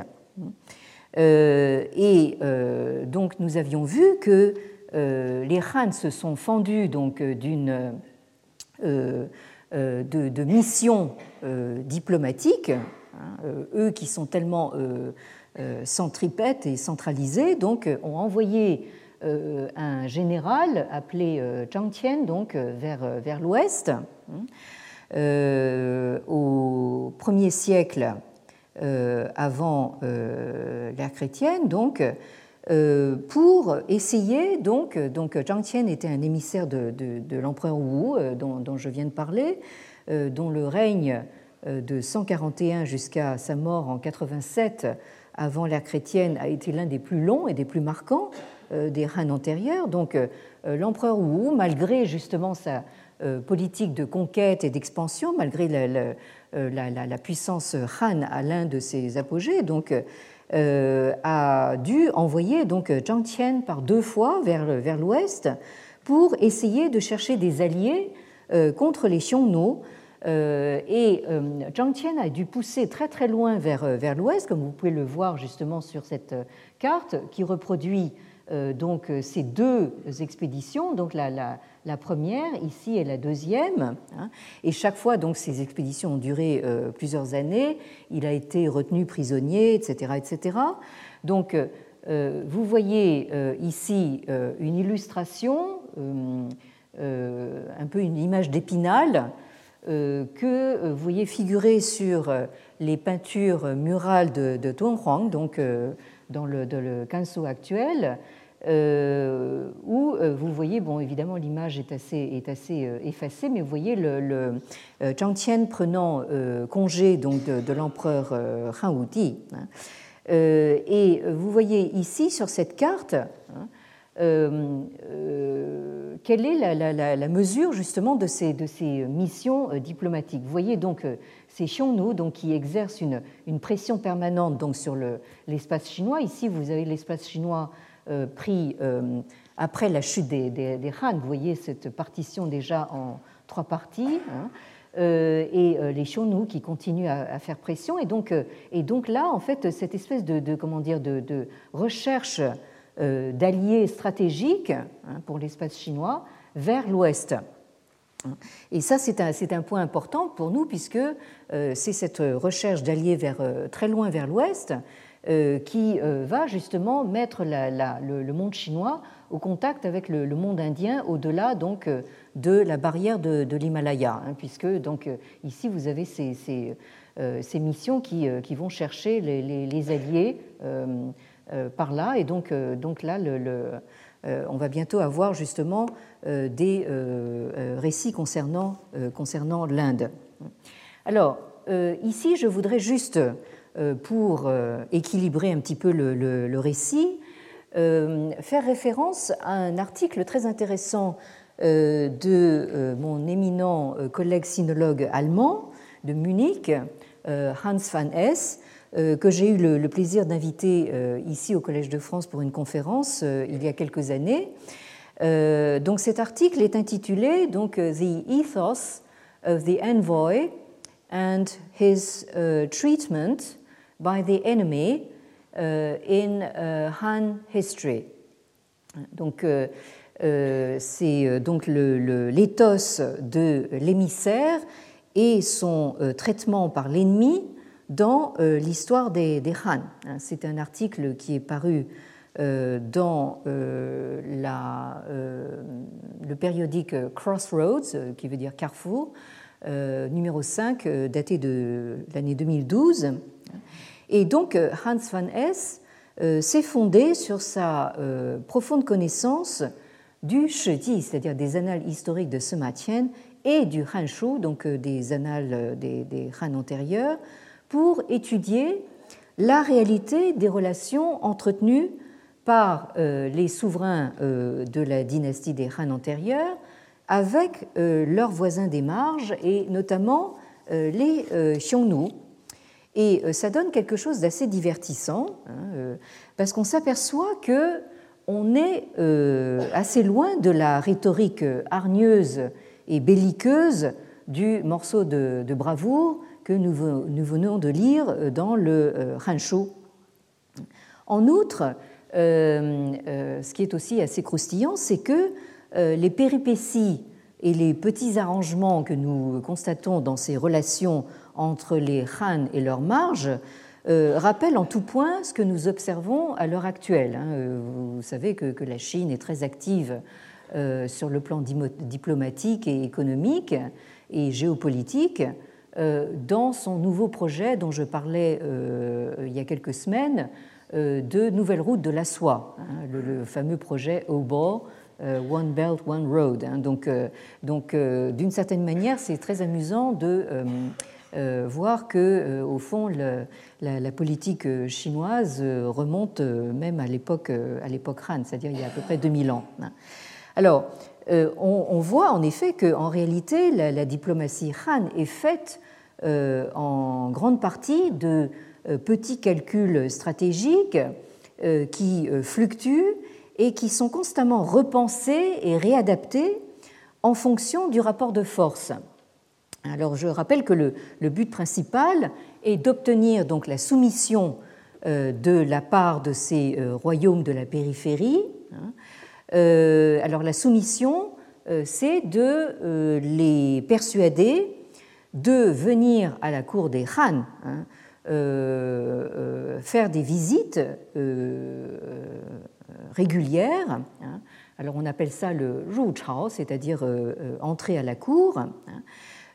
et donc nous avions vu que les Han se sont fendus donc d'une euh, euh, de, missions euh, diplomatiques, hein, eux qui sont tellement centripètes et centralisés, donc ont envoyé un général appelé Zhang Tian donc vers, vers l'ouest. Hein, au premier siècle avant l'ère chrétienne, donc euh, pour essayer, donc, donc Zhang Qian était un émissaire de, l'empereur Wu, euh, dont, je viens de parler, euh, dont le règne de 141 jusqu'à sa mort en 87 avant l'ère chrétienne a été l'un des plus longs et des plus marquants des Han antérieurs. Donc l'empereur Wu, malgré justement sa politique de conquête et d'expansion, malgré la, puissance Han à l'un de ses apogées, donc euh, a dû envoyer donc Zhang Tian par deux fois vers, vers l'ouest pour essayer de chercher des alliés euh, contre les Xiongnu. Euh, et Zhang Tian a dû pousser très très loin vers, vers l'ouest, comme vous pouvez le voir justement sur cette carte qui reproduit donc ces deux expéditions, donc la, première ici et la deuxième. Hein. Et chaque fois, donc, ces expéditions ont duré euh, plusieurs années. Il a été retenu prisonnier, etc., etc. Donc, euh, vous voyez euh, ici une illustration, un peu une image d'épinal que vous voyez figurer sur les peintures murales de, de Huang, donc dans le, dans le Gansu actuel, où vous voyez, bon, évidemment, l'image est assez, est assez effacée, mais vous voyez le, le Zhang prenant congé donc, de, l'empereur Han Wudi. Hein. et vous voyez ici sur cette carte hein, quelle est la, mesure justement de ces, de ces missions diplomatiques? Vous voyez donc c'est Xiongnu donc, qui exerce une, une pression permanente donc, sur l'espace chinois. Ici, vous avez l'espace chinois euh, pris euh, après la chute des, des, Han. Vous voyez cette partition déjà en trois parties. Hein. Euh, et les Xiongnu qui continuent à, faire pression. Et donc, là, en fait, cette espèce de, comment dire, de, recherche d'alliés stratégiques hein, pour l'espace chinois vers l'ouest. Et ça, c'est un, point important pour nous, puisque euh, c'est cette recherche d'alliés euh, très loin vers l'ouest euh, qui va justement mettre le, monde chinois au contact avec le, monde indien au-delà donc de la barrière de, l'Himalaya, hein, puisque donc ici vous avez ces, ces, missions qui, qui, vont chercher les, alliés par là, et donc, donc là on va bientôt avoir justement des récits concernant, concernant l'Inde. Alors, euh, ici, je voudrais juste, euh, pour euh, équilibrer un petit peu le, récit, faire référence à un article très intéressant de mon éminent collègue sinologue allemand de Munich, Hans van Hess, que j'ai eu le, plaisir d'inviter ici au Collège de France pour une conférence il y a quelques années. donc cet article est intitulé donc, The Ethos of the Envoy and his treatment by the enemy uh, in uh, Han history. Donc, euh, euh, c'est euh, donc l'éthos de l'émissaire et son traitement par l'ennemi dans l'histoire des, des, Han. Hein, c'est un article qui est paru dans la, le périodique Crossroads, qui veut dire Carrefour, numéro 5, euh, daté de l'année 2012. Et donc euh, Hans van Hess s'est fondé sur sa profonde connaissance du Shiji, c'est-à-dire des annales historiques de Sima Qian, et du Hanshu, donc des annales des, des Han antérieurs, pour étudier la réalité des relations entretenues par les souverains de la dynastie des Han antérieurs avec euh, leurs voisins des marges et notamment euh, les euh, Xiongnu. Et ça donne quelque chose d'assez divertissant hein, parce qu'on s'aperçoit que on est assez loin de la rhétorique hargneuse et belliqueuse du morceau de, bravoure que nous, venons de lire dans le Hanshu. En outre, ce qui est aussi assez croustillant, c'est que euh, les péripéties et les petits arrangements que nous constatons dans ces relations entre les Han et leurs marges euh, rappellent en tout point ce que nous observons à l'heure actuelle. Hein. Euh, vous savez que, la Chine est très active sur le plan diplomatique et économique et géopolitique dans son nouveau projet dont je parlais il y a quelques semaines de nouvelle route de la soie, hein, le, fameux projet OBO, euh, One Belt, One Road. Hein. Donc, euh, donc euh, d'une certaine manière, c'est très amusant de voir que, au fond, la, politique chinoise remonte même à l'époque, à l'époque Han, c'est-à-dire il y a à peu près 2000 ans. Hein. Alors, on, voit en effet qu'en réalité, la, diplomatie Han est faite en grande partie de petits calculs stratégiques qui fluctuent et qui sont constamment repensés et réadaptés en fonction du rapport de force. Alors je rappelle que le, but principal est d'obtenir donc la soumission euh, de la part de ces euh, royaumes de la périphérie. Hein. Euh, alors la soumission, c'est de les persuader de venir à la cour des Han, hein, faire des visites régulière. Hein. Alors on appelle ça le Chao, c'est-à-dire entrer à la cour, hein.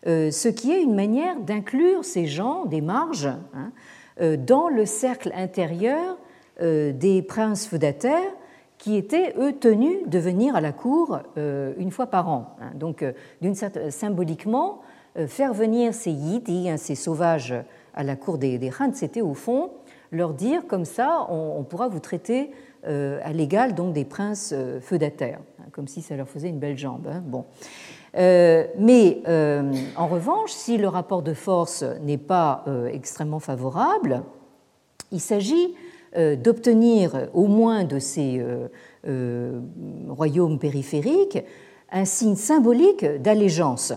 Ce qui est une manière d'inclure ces gens des marges hein, dans le cercle intérieur des princes feudataires qui étaient, eux, tenus de venir à la cour une fois par an. Hein. Donc, symboliquement, faire venir ces yidis, hein, ces sauvages, à la cour des, des c'était au fond leur dire comme ça, on, pourra vous traiter à l'égal donc des princes feudataires, comme si ça leur faisait une belle jambe. Bon. Euh, mais euh, en revanche, si le rapport de force n'est pas euh, extrêmement favorable, il s'agit d'obtenir au moins de ces royaumes périphériques un signe symbolique d'allégeance.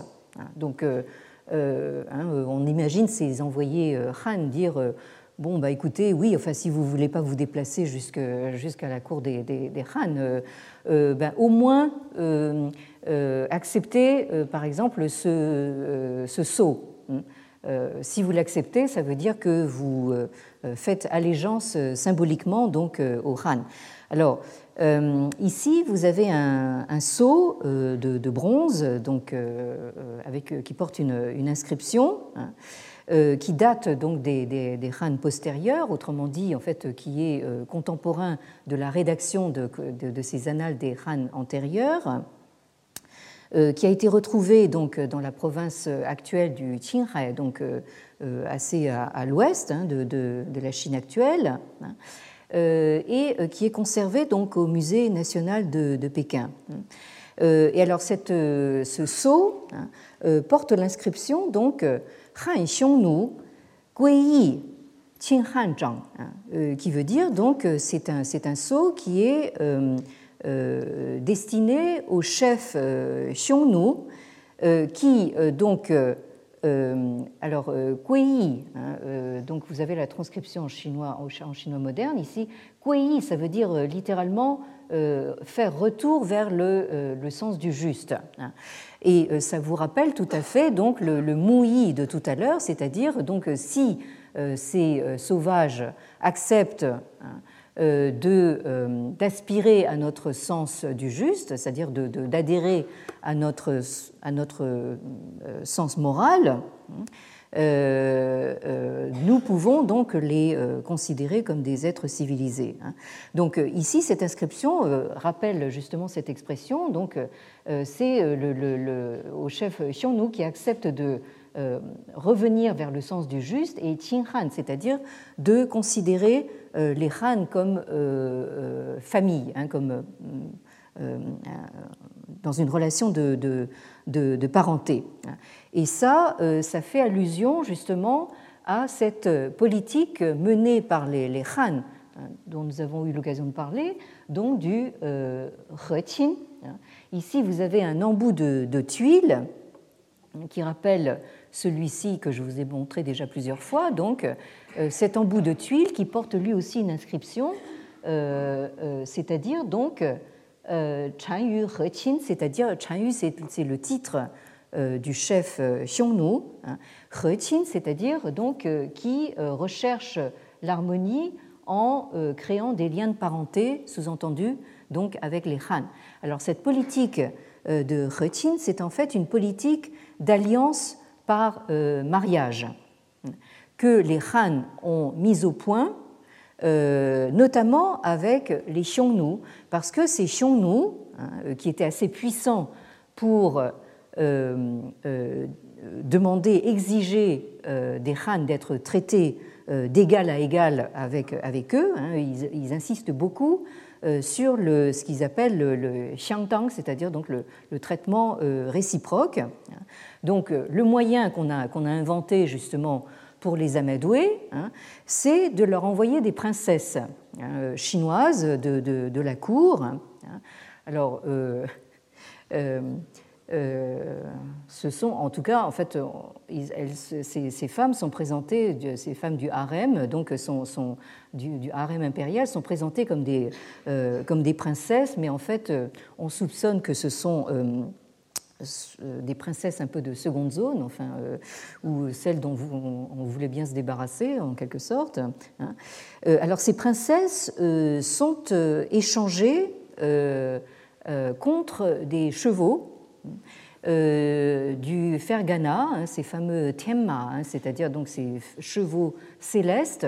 Donc, hein, on imagine ces envoyés Han dire Bon, bah écoutez, oui, enfin, si vous ne voulez pas vous déplacer jusqu'à la cour des, des, Han, ben, au moins euh, accepter, euh, par exemple, ce, euh, ce sceau. Hein. si vous l'acceptez, ça veut dire que vous faites allégeance symboliquement donc au Han. Alors ici, vous avez un, sceau de, bronze, donc avec qui porte une, inscription. Hein, qui date donc des, des, Han postérieurs, autrement dit, en fait, qui est contemporain de la rédaction de, de ces annales des Han antérieurs. Euh, qui a été retrouvé donc dans la province actuelle du Qinghai, donc euh, euh, assez à, l'ouest hein, de, la Chine actuelle, hein, et qui est conservé donc au musée national de, Pékin. Et alors ce sceau hein, porte l'inscription donc Han Xiongnu Gui Qin Han Zhang, qui veut dire donc c'est un, un sceau qui est euh, destiné au chef euh, Xiongnu, euh, qui donc alors, hein, donc vous avez la transcription en chinois, en chinois moderne ici. Kuei, ça veut dire littéralement faire retour vers le, le, sens du juste. Hein. Et ça vous rappelle tout à fait donc le, le de tout à l'heure, c'est-à-dire donc si ces sauvages acceptent hein, euh, euh, d'aspirer à notre sens du juste, c'est-à-dire d'adhérer à notre, à notre euh, sens moral, nous pouvons donc les considérer comme des êtres civilisés. Hein. Donc ici, cette inscription rappelle justement cette expression. Donc c'est le, au chef Xiongnu qui accepte de revenir vers le sens du juste et Han, c'est-à-dire de considérer euh, les Han comme euh, euh, famille, hein, comme dans une relation de, parenté. Et ça, ça fait allusion justement à cette politique menée par les, Han, hein, dont nous avons eu l'occasion de parler, donc du euh. Hein. Ici, vous avez un embout de, tuiles qui rappelle celui-ci que je vous ai montré déjà plusieurs fois, donc euh, cet embout de tuile qui porte lui aussi une inscription, euh, euh, c'est-à-dire donc Chan Yu c'est-à-dire Chan Yu c'est le titre du chef Xiongnu, hein, He c'est-à-dire donc qui recherche l'harmonie en créant des liens de parenté, sous-entendu donc avec les Han. Alors cette politique de He c'est en fait une politique d'alliance par mariage que les Han ont mis au point, euh, notamment avec les Xiongnu, parce que ces Xiongnu, hein, qui étaient assez puissants pour euh, euh, demander, exiger des Han d'être traités d'égal à égal avec, avec eux, hein, ils, insistent beaucoup sur le, ce qu'ils appellent le, le xiangtang, c'est-à-dire donc le, traitement réciproque. Donc le moyen qu'on a, qu'on a inventé justement pour les Amadoués, hein, c'est de leur envoyer des princesses hein, chinoises de, la cour. Hein. Alors, euh, euh, euh, ce sont, en tout cas, en fait, ces, femmes sont présentées, ces femmes du harem, donc du, harem impérial, sont présentées comme des, des princesses, mais en fait, on soupçonne que ce sont euh, des princesses un peu de seconde zone, enfin, euh, ou celles dont on, voulait bien se débarrasser en quelque sorte. Hein. Euh, alors ces princesses sont échangées contre des chevaux du Fergana, hein, ces fameux Tiemma, hein, c'est-à-dire donc ces chevaux célestes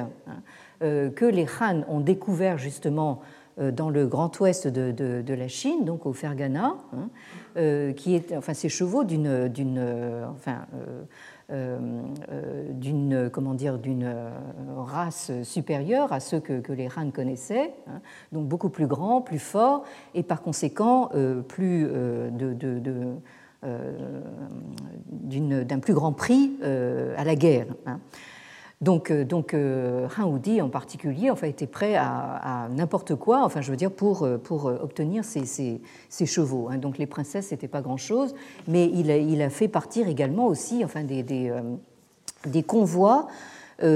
que les Han ont découverts justement dans le grand ouest de, la Chine, donc au Fergana, hein, qui est, enfin, ces chevaux d'une, d'une, enfin, d'une, comment d'une race supérieure à ceux que, les Han connaissaient, hein, donc beaucoup plus grands, plus forts, et par conséquent plus d'un plus grand prix à la guerre. Donc, euh, donc euh, Han Wudi en particulier enfin, était prêt à, n'importe quoi, enfin je veux dire, pour, euh, pour obtenir ses, chevaux. Hein. Donc les princesses, n'était pas grand-chose, mais il a, il a, fait partir également aussi enfin, des, des, des convois qu'on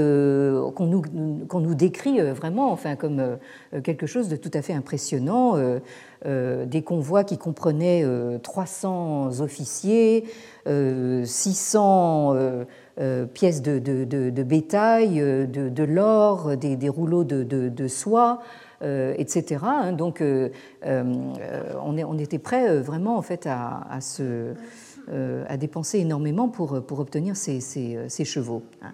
nous, qu'on nous, décrit vraiment enfin, comme quelque chose de tout à fait impressionnant. des convois qui comprenaient 300 officiers, 600 euh, pièces de, bétail, euh, de, l'or, des, rouleaux de, soie, euh, etc. Hein. Donc, on, était prêt vraiment en fait à, dépenser énormément pour, pour obtenir ces, ces, chevaux. Hein.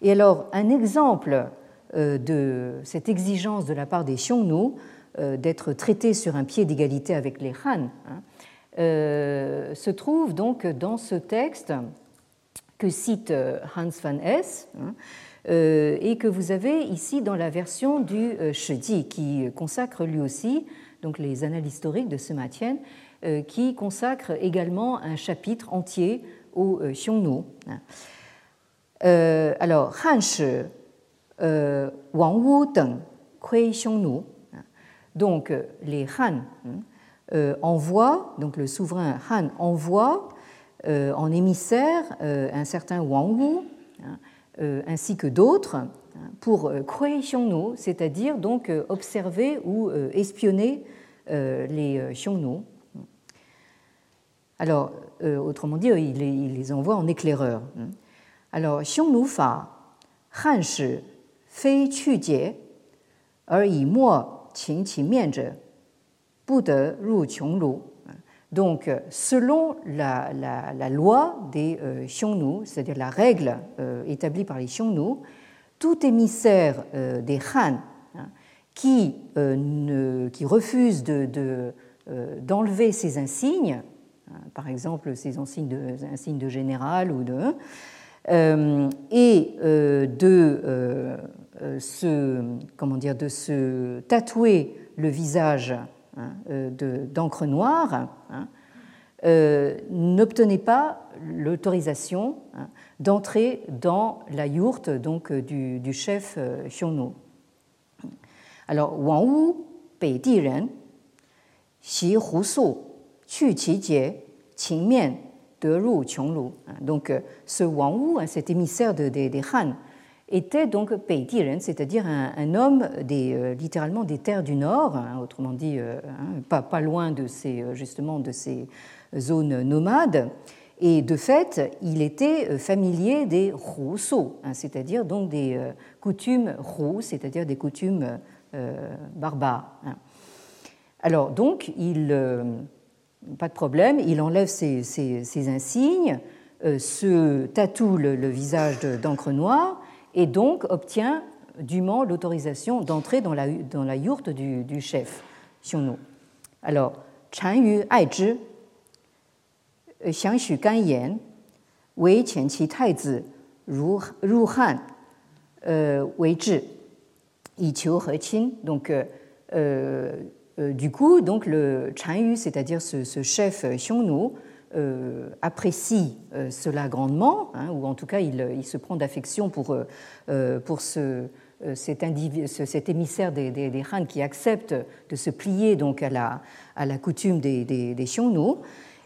Et alors, un exemple de cette exigence de la part des Xiongnu d'être traités sur un pied d'égalité avec les Han hein, se trouve donc dans ce texte que cite euh, Hans van Hesse hein, euh, et que vous avez ici dans la version du euh, Shiji qui consacre lui aussi donc les annales historiques de ce Matien qui consacre également un chapitre entier au Xiongnu. Hein. alors, Han Shi, Wang Wu Deng, Kui Xiongnu. Hein. Donc, les Han envoient, donc le souverain Han envoie euh, en émissaire euh, un certain Wang Wu, hein, euh, ainsi que d'autres, hein, pour Kuei Xiongnu, c'est-à-dire donc observer ou espionner les Xiongnu. Alors, autrement dit, il les envoie en éclaireur. Hein. Alors, Xiongnu Fa, Han Shi, Fei Qu Jie, Er Yi Mo Qing Qi Mian Zhe, Bu De Ru Qiong Lu. Donc, selon la, loi des euh, Xiongnu, c'est-à-dire la règle euh, établie par les Xiongnu, tout émissaire euh, des Han hein, qui, refuse d'enlever ses insignes, hein, par exemple ses insignes de, de général ou de et de se comment dire de se tatouer le visage euh, d'encre noire, hein, euh, n'obtenait pas l'autorisation hein, d'entrer dans la yourte donc, euh, du, chef Xiongnu. Alors, Wang Wu, Bei Di Ren, Xi Hu Su, Qu Qi Jie, Qing Mian, De Ru Qionglu. Donc, ce Wang Wu, cet émissaire des Han, était donc Peidiren, c'est-à-dire un, homme des, euh, littéralement des terres du Nord, hein, autrement dit euh, hein, pas, loin de ces, euh, justement de ces zones nomades. Et de fait, il était familier des Rousseaux, hein, c'est-à-dire donc des coutumes roux, c'est-à-dire des coutumes barbares. Alors donc, il, pas de problème, il enlève ses, ses, insignes, se tatoue le, le visage d'encre noire et donc obtient dûment l'autorisation d'entrer dans la, dans la yourte du, du chef Xiongnu. Alors, Chan Yu Ai Zhi, Xiang Xu Gan Yan, Wei Qian Qi Tai Zi, Ru, Ru Han, euh, Wei Zhi, Yi Qiu He Qin. Donc, euh, euh, du coup, donc le Chan Yu, c'est-à-dire ce, ce chef Xiongnu, euh, apprécie euh, cela grandement, hein, ou en tout cas il, se prend d'affection pour, euh, pour ce, cet, émissaire des, des, Han qui accepte de se plier donc à la, coutume des, des,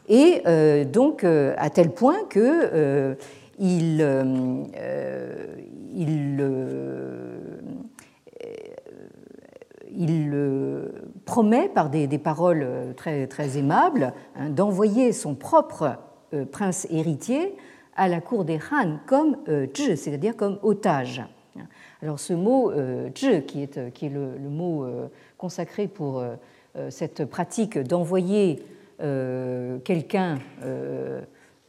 et donc à tel point que il, il il promet par des, paroles euh, très, très aimables hein, d'envoyer son propre euh, prince héritier à la cour des Han comme euh, c'est-à-dire comme otage. Alors ce mot zhi, qui est, qui est le, mot consacré pour cette pratique d'envoyer quelqu'un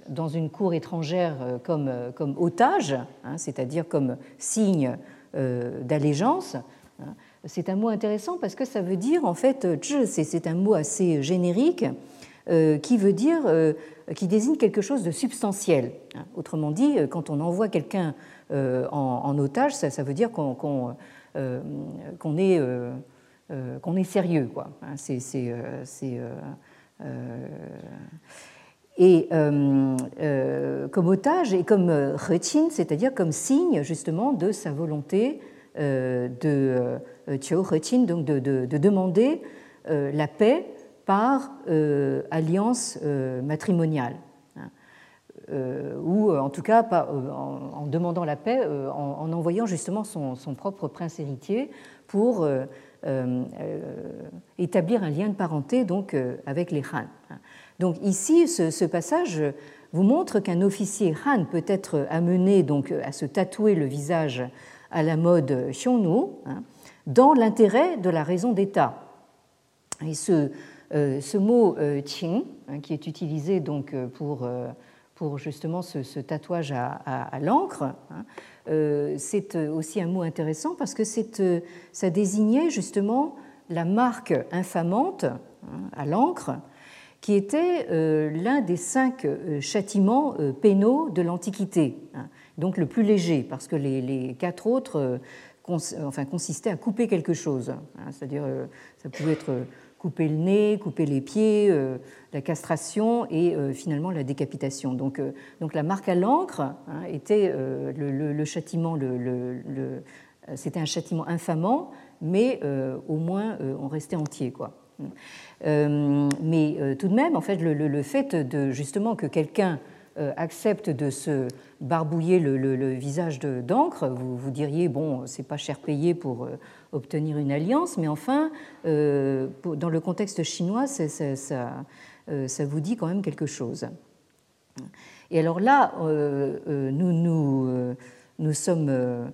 dans une cour étrangère comme, comme otage, hein, c'est-à-dire comme signe d'allégeance, hein, c'est un mot intéressant parce que ça veut dire, en fait, c'est un mot assez générique qui veut dire, qui désigne quelque chose de substantiel. Autrement dit, quand on envoie quelqu'un en, otage, ça, veut dire qu'on est, qu'on est sérieux. Quoi. C'est et euh, euh, comme otage et comme rechin, c'est-à-dire comme signe justement de sa volonté euh, de Rechin, donc de, de, demander la paix par alliance matrimoniale. Hein. ou en tout cas en, demandant la paix, en, envoyant justement son, son, propre prince héritier pour établir un lien de parenté donc avec les Han. Donc ici, ce, passage vous montre qu'un officier Han peut être amené donc à se tatouer le visage à la mode Xiongnu hein, dans l'intérêt de la raison d'État. Et ce, euh, ce mot euh, qing, hein, qui est utilisé donc pour, euh, pour justement ce, tatouage à, l'encre, hein, c'est aussi un mot intéressant parce que ça désignait justement la marque infamante à l'encre qui était euh, l'un des cinq euh, châtiments euh, pénaux de l'Antiquité, hein. donc le plus léger, parce que les, quatre autres enfin, consistaient à couper quelque chose, hein. c'est-à-dire ça pouvait être couper le nez, couper les pieds, la castration et finalement la décapitation. Donc, donc la marque à l'encre hein, était le, châtiment, c'était un châtiment infamant, mais au moins on restait entier. Quoi. Euh, mais euh, tout de même, en fait, le, fait de justement que quelqu'un euh, accepte de se barbouiller le, visage d'encre, vous, vous diriez bon, c'est pas cher payé pour obtenir une alliance, mais enfin, dans le contexte chinois, ça, ça, vous dit quand même quelque chose. Et alors là, nous, nous, nous sommes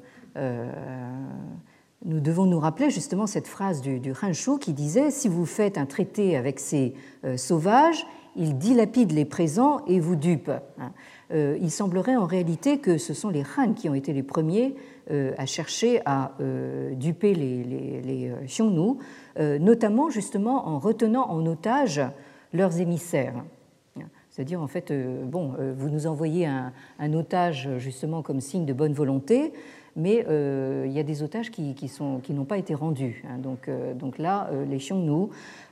nous devons nous rappeler justement cette phrase du, du Hanshu qui disait Si vous faites un traité avec ces euh, sauvages, ils dilapident les présents et vous dupent. Hein. Euh, il semblerait en réalité que ce sont les Han qui ont été les premiers euh, à chercher à duper les, les, les notamment justement en retenant en otage leurs émissaires. C'est-à-dire, en fait, bon, vous nous envoyez un, otage justement comme signe de bonne volonté, mais euh, il y a des otages qui, qui, qui n'ont pas été rendus. Hein. donc, euh, donc là, euh, les Xiongnu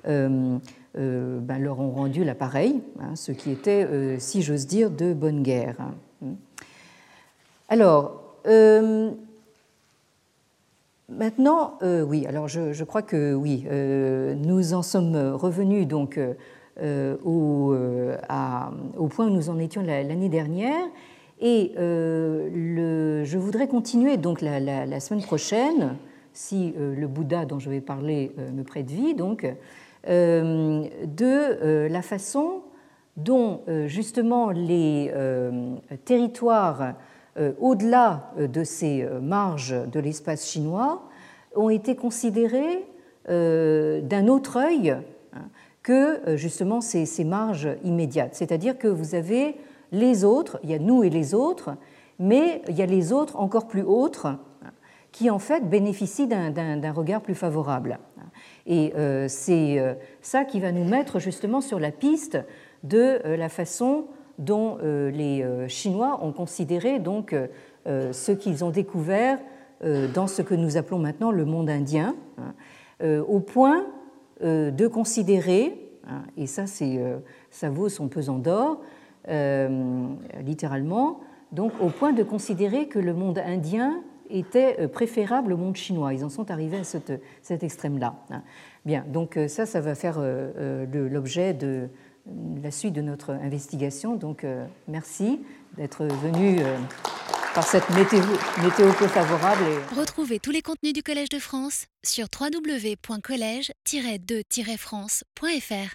ben, leur ont rendu l'appareil, hein, ce qui était, si j'ose dire, de bonne guerre. Hein. Alors, maintenant, oui, alors je, je, crois que oui, nous en sommes revenus donc au, au, point où nous en étions l'année dernière. Et euh, je voudrais continuer donc la, semaine prochaine, si euh, le Bouddha dont je vais parler euh, me prête vie, donc, de la façon dont justement les territoires au-delà de ces marges de l'espace chinois ont été considérés d'un autre œil hein, que justement ces, ces marges immédiates. C'est-à-dire que vous avez les autres, il y a nous et les autres, mais il y a les autres encore plus autres qui en fait bénéficient d'un regard plus favorable. Et euh, c'est euh, ça qui va nous mettre justement sur la piste de euh, la façon dont les Chinois ont considéré donc ce qu'ils ont découvert dans ce que nous appelons maintenant le monde indien, hein, au point de considérer, hein, et ça, ça vaut son pesant d'or, littéralement, donc au point de considérer que le monde indien était euh, préférable au monde chinois. Ils en sont arrivés à cet extrême-là. Hein. Bien, donc euh, ça, ça va faire l'objet de la suite de notre investigation. Donc merci d'être venu par cette météo, météo peu favorable. Retrouvez tous les contenus du Collège de France sur www.colège-2-france.fr.